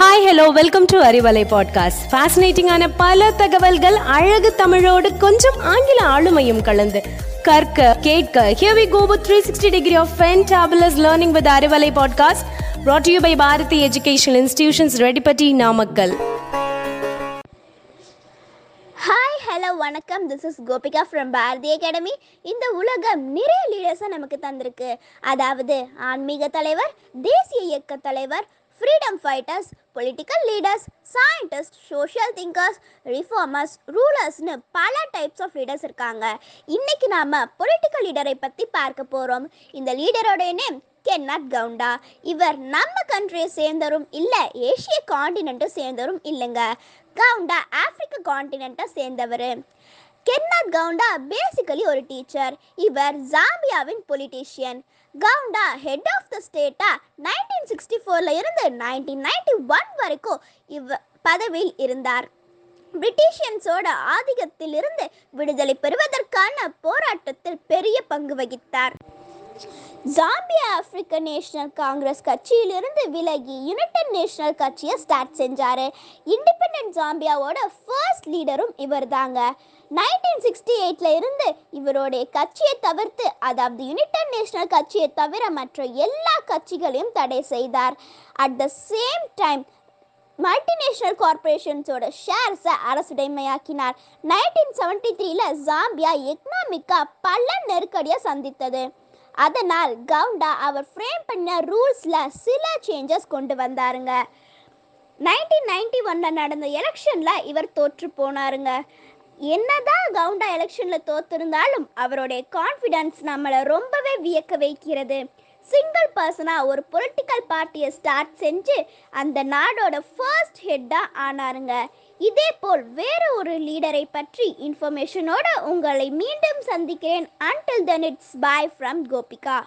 Hi hello welcome to Arivalai podcast ஃபேசினேட்டிங்கான பல தகவல்கள் அழகு தமிழோடு கொஞ்சம் ஆங்கில ஆளுமையும் கலந்து கற்க கேட்க here we go with 360 degree of fantabulous learning with Arivalai podcast brought to you by Bharathi Educational Institutions Reddipatti Namakkal hi hello வணக்கம் this is Gopika from Bharathi Academy இந்த உலகம் நிறைய லீடர்ஸை நமக்கு தந்திருக்கு. அதாவது ஆன்மீக தலைவர் தேசிய இயக்க தலைவர் freedom fighters political leaders scientist social thinkers reformers ரூலர்ஸ்னு பல டைப்ஸ் ஆஃப் லீடர்ஸ் இருக்காங்க. இன்னைக்கு நாம பொலிட்டிக்கல் லீடரை பற்றி பார்க்க போகிறோம் இந்த லீடரோடைய நேம் கென்னத் கவுண்டா இவர் நம்ம கண்ட்ரியை சேர்ந்தரும் இல்லை ஏஷிய காண்டினெண்ட்டை சேர்ந்தவரும் இல்லைங்க. கவுண்டா ஆப்பிரிக்க காண்டினெண்ட்டை சேர்ந்தவர். கென்னத் கவுண்டா பேசிக்கலி ஒரு டீச்சர் இவர் ஜாம்பியாவின் politician Kaunda head of the ஸ்டேட்டா nineteen sixty ஃபோரில் இருந்து நைன்டீன் நைன்டி ஒன் வரைக்கும் இவ பதவியில் இருந்தார். பிரிட்டிஷியன்ஸோட ஆதிக்கத்திலிருந்து விடுதலை பெறுவதற்கான போராட்டத்தில் பெரிய பங்கு வகித்தார். ஜாம்பியா ஆப்பிரிக்க நேஷனல் காங்கிரஸ் கட்சியிலிருந்து விலகி யுனைடெட் நேஷனல் கட்சியை ஸ்டார்ட் செஞ்சார். இண்டிபெண்டன்ட் ஜாம்பியாவோட ஃபர்ஸ்ட் லீடரும் இவர் தாங்க நைன்டீன் சிக்ஸ்டி எயிட்ல இருந்து இவருடைய கட்சியை தவிர்த்து அதாவது யுனைடெட் நேஷனல் கட்சியை தவிர மற்ற எல்லா கட்சிகளையும் தடை செய்தார். At the same time multinational கார்பரேஷன்ஸோட ஷேர்ஸை அரசுடைமையாக்கினார். நைன்டீன் செவன்டி த்ரீல ஜாம்பியா எக்கனாமிக்காக பல நெருக்கடியை சந்தித்தது. அதனால் கவுண்டா அவர் ஃப்ரேம் பண்ண ரூல்ஸில் சில சேஞ்சஸ் கொண்டு வந்தாருங்க. நைன்டீன் நைன்டி ஒன்ல நடந்த எலெக்ஷனில் இவர் தோற்று போனாருங்க. என்னதான் கவுண்டா எலெக்ஷனில் தோத்திருந்தாலும் அவருடைய கான்ஃபிடன்ஸ் நம்மளை ரொம்பவே வியக்க வைக்கிறது. சிங்கிள் பர்சனாக ஒரு பொலிட்டிக்கல் பார்ட்டியை ஸ்டார்ட் செஞ்சு அந்த நாடோட ஃபர்ஸ்ட் ஹெட்டாக ஆனாருங்க. இதே போல் வேறு ஒரு லீடரை பற்றி இன்ஃபர்மேஷனோட உங்களை மீண்டும் சந்திக்கிறேன். Until then it's bye from Gopika